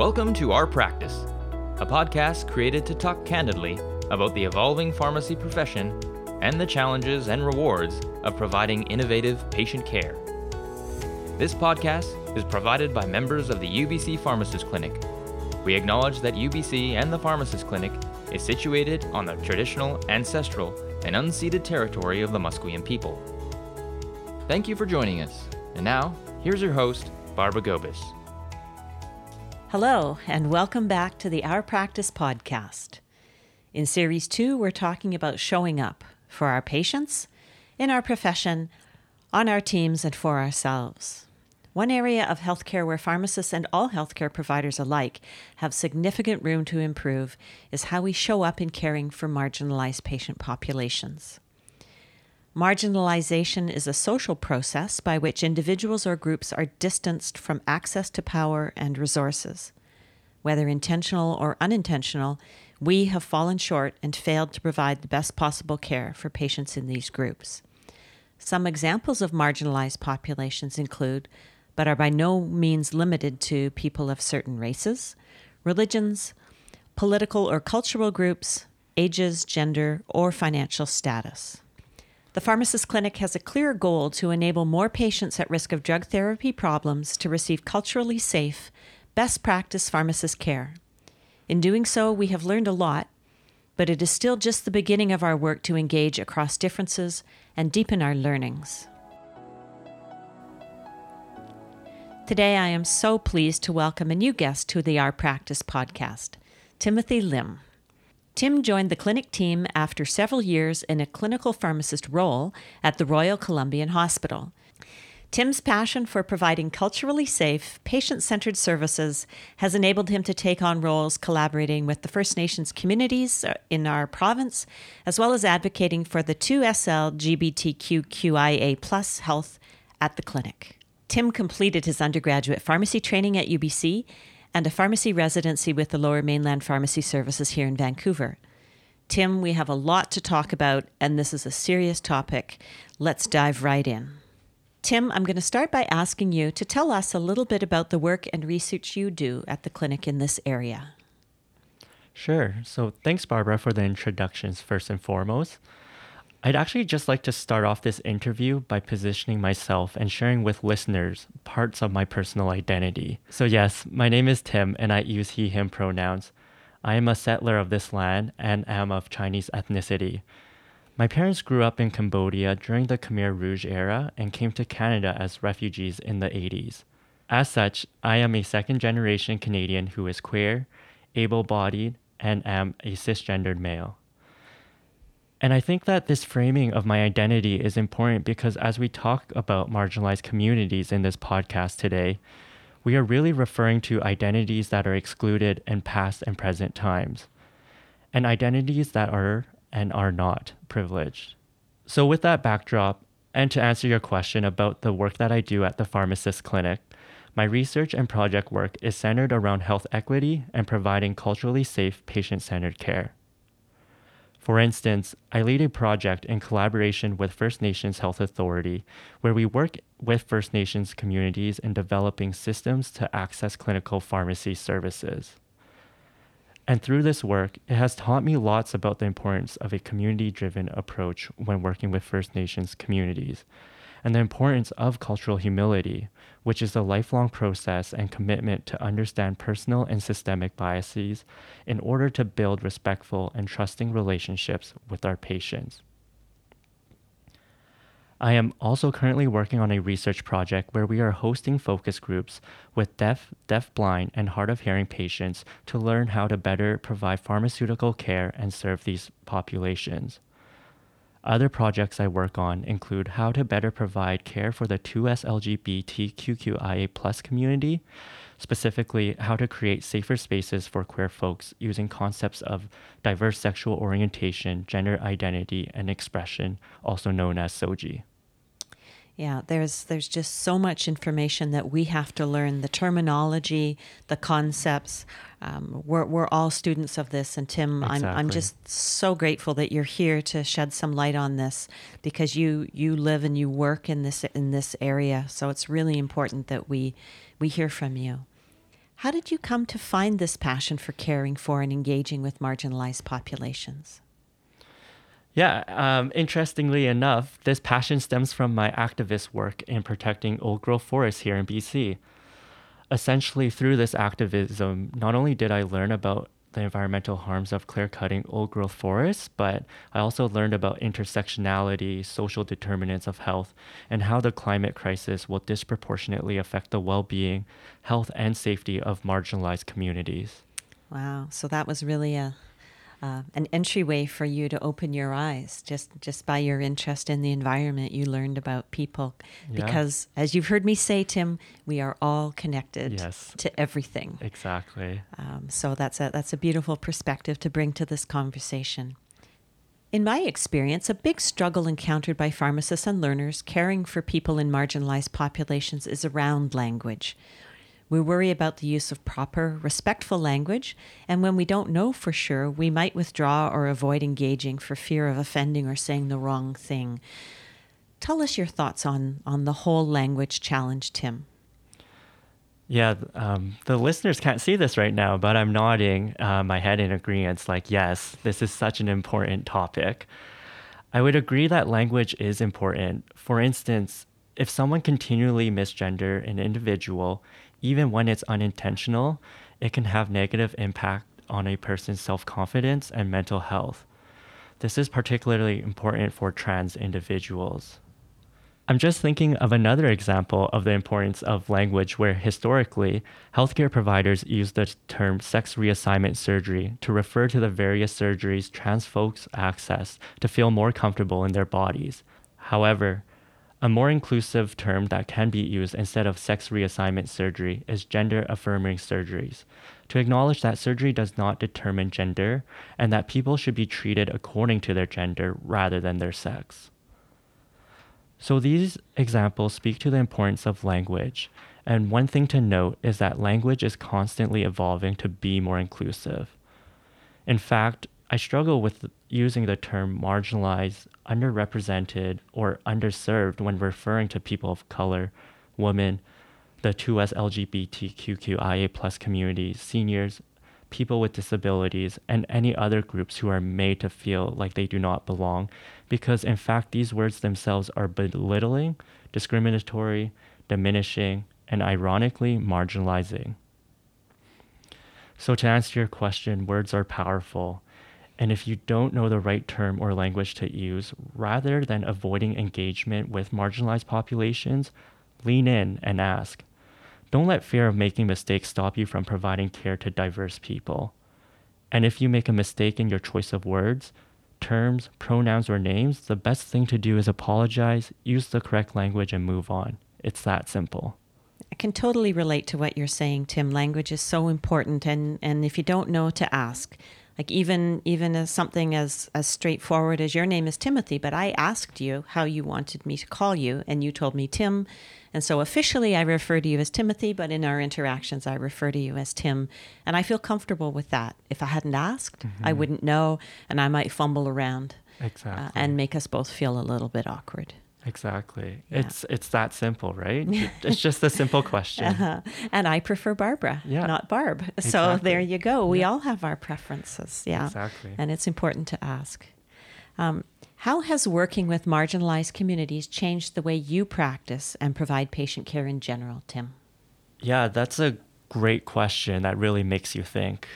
Welcome to Our Practice, a podcast created to talk candidly about the evolving pharmacy profession and the challenges and rewards of providing innovative patient care. This podcast is provided by members of the UBC Pharmacist Clinic. We acknowledge that UBC and the Pharmacist Clinic is situated on the traditional, ancestral, and unceded territory of the Musqueam people. Thank you for joining us. And now, here's your host, Barbara Gobis. Hello, and welcome back to the Our Practice podcast. In Series 2, we're talking about showing up for our patients, in our profession, on our teams, and for ourselves. One area of healthcare where pharmacists and all healthcare providers alike have significant room to improve is how we show up in caring for marginalized patient populations. Marginalization is a social process by which individuals or groups are distanced from access to power and resources. Whether intentional or unintentional, we have fallen short and failed to provide the best possible care for patients in these groups. Some examples of marginalized populations include, but are by no means limited to, people of certain races, religions, political or cultural groups, ages, gender, or financial status. The Pharmacist Clinic has a clear goal to enable more patients at risk of drug therapy problems to receive culturally safe, best practice pharmacist care. In doing so, we have learned a lot, but it is still just the beginning of our work to engage across differences and deepen our learnings. Today, I am so pleased to welcome a new guest to the Our Practice podcast, Timothy Lim. Tim joined the clinic team after several years in a clinical pharmacist role at the Royal Columbian Hospital. Tim's passion for providing culturally safe, patient centered services has enabled him to take on roles collaborating with the First Nations communities uh, in our province, as well as advocating for the 2SL LGBTQIA health at the clinic. Tim completed his undergraduate pharmacy training at UBC and a pharmacy residency with the Lower Mainland Pharmacy Services here in Vancouver. Tim, we have a lot to talk about, and this is a serious topic. Let's dive right in. Tim, I'm going to start by asking you to tell us a little bit about the work and research you do at the clinic in this area. Sure. So, thanks, Barbara, for the introductions first and foremost. I'd actually just like to start off this interview by positioning myself and sharing with listeners parts of my personal identity. So, yes, my name is Tim and I use he, him pronouns. I am a settler of this land and am of Chinese ethnicity. My parents grew up in Cambodia during the Khmer Rouge era and came to Canada as refugees in the 80s. As such, I am a second generation Canadian who is queer, able bodied, and am a cisgendered male. And I think that this framing of my identity is important because as we talk about marginalized communities in this podcast today, we are really referring to identities that are excluded in past and present times, and identities that are and are not privileged. So, with that backdrop, and to answer your question about the work that I do at the Pharmacist Clinic, my research and project work is centered around health equity and providing culturally safe patient centered care. For instance, I lead a project in collaboration with First Nations Health Authority where we work with First Nations communities in developing systems to access clinical pharmacy services. And through this work, it has taught me lots about the importance of a community driven approach when working with First Nations communities and the importance of cultural humility, which is a lifelong process and commitment to understand personal and systemic biases in order to build respectful and trusting relationships with our patients. I am also currently working on a research project where we are hosting focus groups with deaf, deaf-blind, and hard of hearing patients to learn how to better provide pharmaceutical care and serve these populations. Other projects I work on include how to better provide care for the 2S LGBTQIA community, specifically how to create safer spaces for queer folks using concepts of diverse sexual orientation, gender identity, and expression, also known as SOGI. Yeah, there's there's just so much information that we have to learn the terminology, the concepts. Um, we're we're all students of this, and Tim, exactly. I'm I'm just so grateful that you're here to shed some light on this because you you live and you work in this in this area. So it's really important that we we hear from you. How did you come to find this passion for caring for and engaging with marginalized populations? Yeah, um, interestingly enough, this passion stems from my activist work in protecting old growth forests here in BC. Essentially, through this activism, not only did I learn about the environmental harms of clear cutting old growth forests, but I also learned about intersectionality, social determinants of health, and how the climate crisis will disproportionately affect the well being, health, and safety of marginalized communities. Wow. So that was really a, uh, an entryway for you to open your eyes just just by your interest in the environment you learned about people Yeah. because as you've heard me say tim we are all connected Yes. to everything Exactly. um, so that's a that's a beautiful perspective to bring to this conversation in my experience, a big struggle encountered by pharmacists and learners caring for people in marginalized populations is around language. We worry about the use of proper, respectful language, and when we don't know for sure, we might withdraw or avoid engaging for fear of offending or saying the wrong thing. Tell us your thoughts on, on the whole language challenge, Tim. Yeah, um, the listeners can't see this right now, but I'm nodding uh, my head in agreement. Like, yes, this is such an important topic. I would agree that language is important. For instance, if someone continually misgender an individual, even when it's unintentional, it can have negative impact on a person's self-confidence and mental health. This is particularly important for trans individuals. I'm just thinking of another example of the importance of language where historically, healthcare providers use the term sex reassignment surgery to refer to the various surgeries trans folks access to feel more comfortable in their bodies. However, a more inclusive term that can be used instead of sex reassignment surgery is gender affirming surgeries, to acknowledge that surgery does not determine gender and that people should be treated according to their gender rather than their sex. So these examples speak to the importance of language. And one thing to note is that language is constantly evolving to be more inclusive. In fact, I struggle with using the term marginalized, underrepresented, or underserved when referring to people of color, women, the 2S LGBTQIA plus communities, seniors, people with disabilities, and any other groups who are made to feel like they do not belong, because in fact, these words themselves are belittling, discriminatory, diminishing, and ironically marginalizing. So, to answer your question, words are powerful. And if you don't know the right term or language to use, rather than avoiding engagement with marginalized populations, lean in and ask. Don't let fear of making mistakes stop you from providing care to diverse people. And if you make a mistake in your choice of words, terms, pronouns, or names, the best thing to do is apologize, use the correct language, and move on. It's that simple. I can totally relate to what you're saying, Tim. Language is so important, and, and if you don't know, to ask. Like even even as something as as straightforward as your name is Timothy, but I asked you how you wanted me to call you, and you told me Tim, and so officially I refer to you as Timothy, but in our interactions I refer to you as Tim, and I feel comfortable with that. If I hadn't asked, I wouldn't know, and I might fumble around Exactly. uh, and make us both feel a little bit awkward. Exactly. Yeah. It's it's that simple, right? it's just a simple question. Uh-huh. And I prefer Barbara, Yeah. not Barb. So there you go. We Yeah. all have our preferences. Yeah. Exactly. And it's important to ask. Um, how has working with marginalized communities changed the way you practice and provide patient care in general, Tim? Yeah, that's a great question that really makes you think.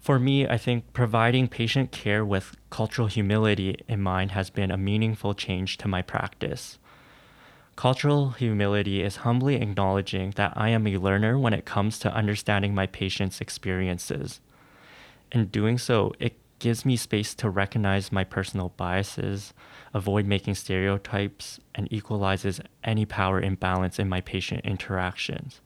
For me, I think providing patient care with cultural humility in mind has been a meaningful change to my practice. Cultural humility is humbly acknowledging that I am a learner when it comes to understanding my patient's experiences. In doing so, it gives me space to recognize my personal biases, avoid making stereotypes, and equalizes any power imbalance in my patient interactions.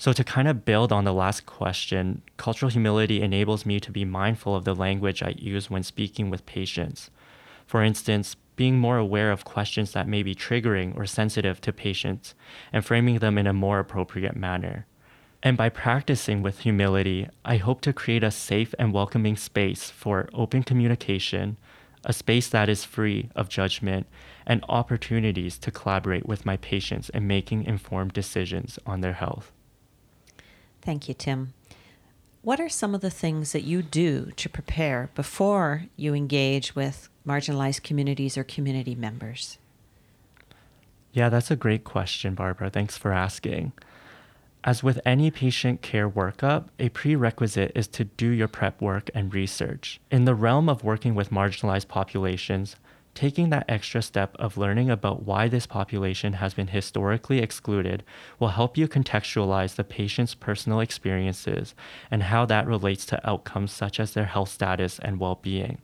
So, to kind of build on the last question, cultural humility enables me to be mindful of the language I use when speaking with patients. For instance, being more aware of questions that may be triggering or sensitive to patients and framing them in a more appropriate manner. And by practicing with humility, I hope to create a safe and welcoming space for open communication, a space that is free of judgment, and opportunities to collaborate with my patients in making informed decisions on their health. Thank you, Tim. What are some of the things that you do to prepare before you engage with marginalized communities or community members? Yeah, that's a great question, Barbara. Thanks for asking. As with any patient care workup, a prerequisite is to do your prep work and research. In the realm of working with marginalized populations, taking that extra step of learning about why this population has been historically excluded will help you contextualize the patient's personal experiences and how that relates to outcomes such as their health status and well being.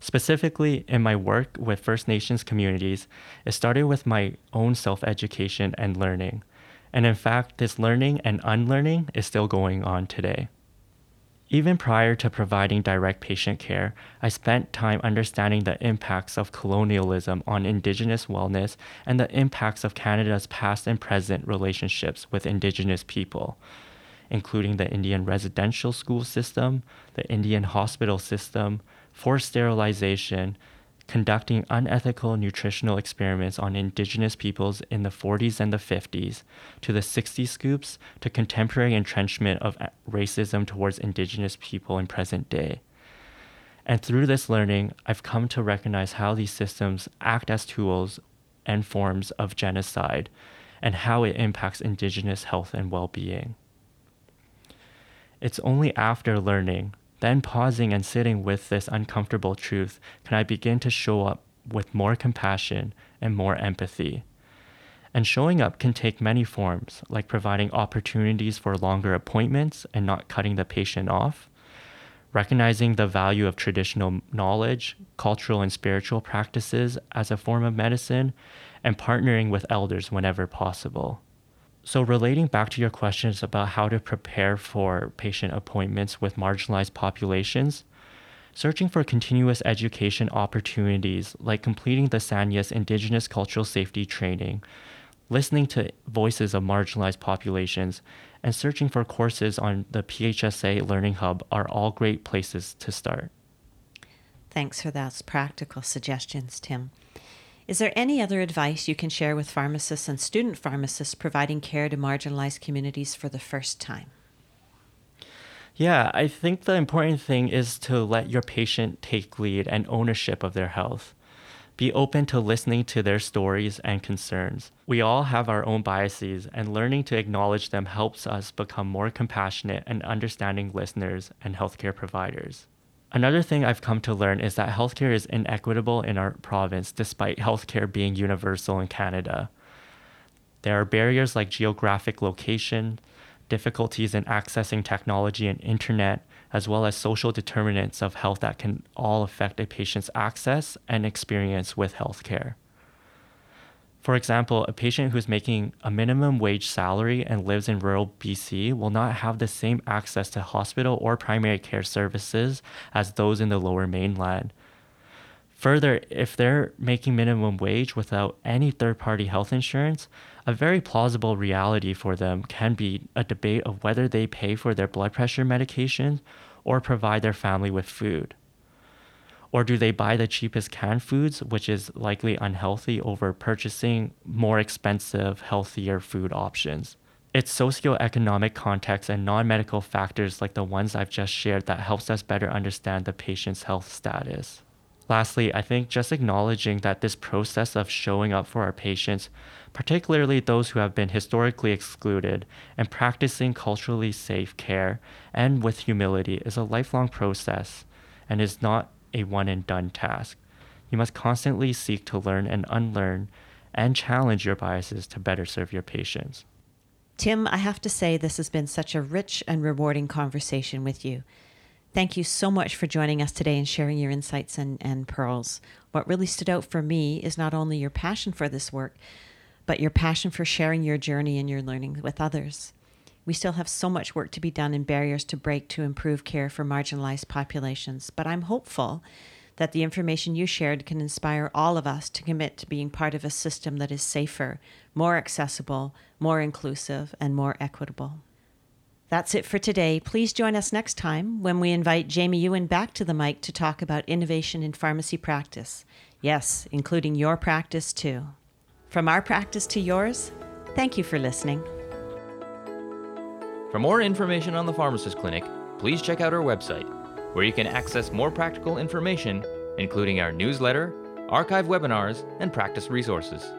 Specifically, in my work with First Nations communities, it started with my own self education and learning. And in fact, this learning and unlearning is still going on today. Even prior to providing direct patient care, I spent time understanding the impacts of colonialism on Indigenous wellness and the impacts of Canada's past and present relationships with Indigenous people, including the Indian residential school system, the Indian hospital system, forced sterilization, conducting unethical nutritional experiments on indigenous peoples in the 40s and the 50s, to the 60 scoops, to contemporary entrenchment of racism towards indigenous people in present day. And through this learning, I've come to recognize how these systems act as tools and forms of genocide and how it impacts indigenous health and well being. It's only after learning then, pausing and sitting with this uncomfortable truth, can I begin to show up with more compassion and more empathy? And showing up can take many forms, like providing opportunities for longer appointments and not cutting the patient off, recognizing the value of traditional knowledge, cultural and spiritual practices as a form of medicine, and partnering with elders whenever possible. So, relating back to your questions about how to prepare for patient appointments with marginalized populations, searching for continuous education opportunities like completing the San'yas Indigenous Cultural Safety Training, listening to voices of marginalized populations, and searching for courses on the PHSA Learning Hub are all great places to start. Thanks for those practical suggestions, Tim. Is there any other advice you can share with pharmacists and student pharmacists providing care to marginalized communities for the first time? Yeah, I think the important thing is to let your patient take lead and ownership of their health. Be open to listening to their stories and concerns. We all have our own biases, and learning to acknowledge them helps us become more compassionate and understanding listeners and healthcare providers. Another thing I've come to learn is that healthcare is inequitable in our province despite healthcare being universal in Canada. There are barriers like geographic location, difficulties in accessing technology and internet, as well as social determinants of health that can all affect a patient's access and experience with healthcare. For example, a patient who's making a minimum wage salary and lives in rural BC will not have the same access to hospital or primary care services as those in the lower mainland. Further, if they're making minimum wage without any third party health insurance, a very plausible reality for them can be a debate of whether they pay for their blood pressure medication or provide their family with food. Or do they buy the cheapest canned foods, which is likely unhealthy, over purchasing more expensive, healthier food options? It's socioeconomic context and non medical factors like the ones I've just shared that helps us better understand the patient's health status. Lastly, I think just acknowledging that this process of showing up for our patients, particularly those who have been historically excluded, and practicing culturally safe care and with humility is a lifelong process and is not a one and done task. You must constantly seek to learn and unlearn and challenge your biases to better serve your patients. Tim, I have to say, this has been such a rich and rewarding conversation with you. Thank you so much for joining us today and sharing your insights and, and pearls. What really stood out for me is not only your passion for this work, but your passion for sharing your journey and your learning with others. We still have so much work to be done and barriers to break to improve care for marginalized populations, but I'm hopeful that the information you shared can inspire all of us to commit to being part of a system that is safer, more accessible, more inclusive, and more equitable. That's it for today. Please join us next time when we invite Jamie Ewan back to the mic to talk about innovation in pharmacy practice. Yes, including your practice too. From our practice to yours, thank you for listening. For more information on the Pharmacist Clinic, please check out our website, where you can access more practical information, including our newsletter, archive webinars, and practice resources.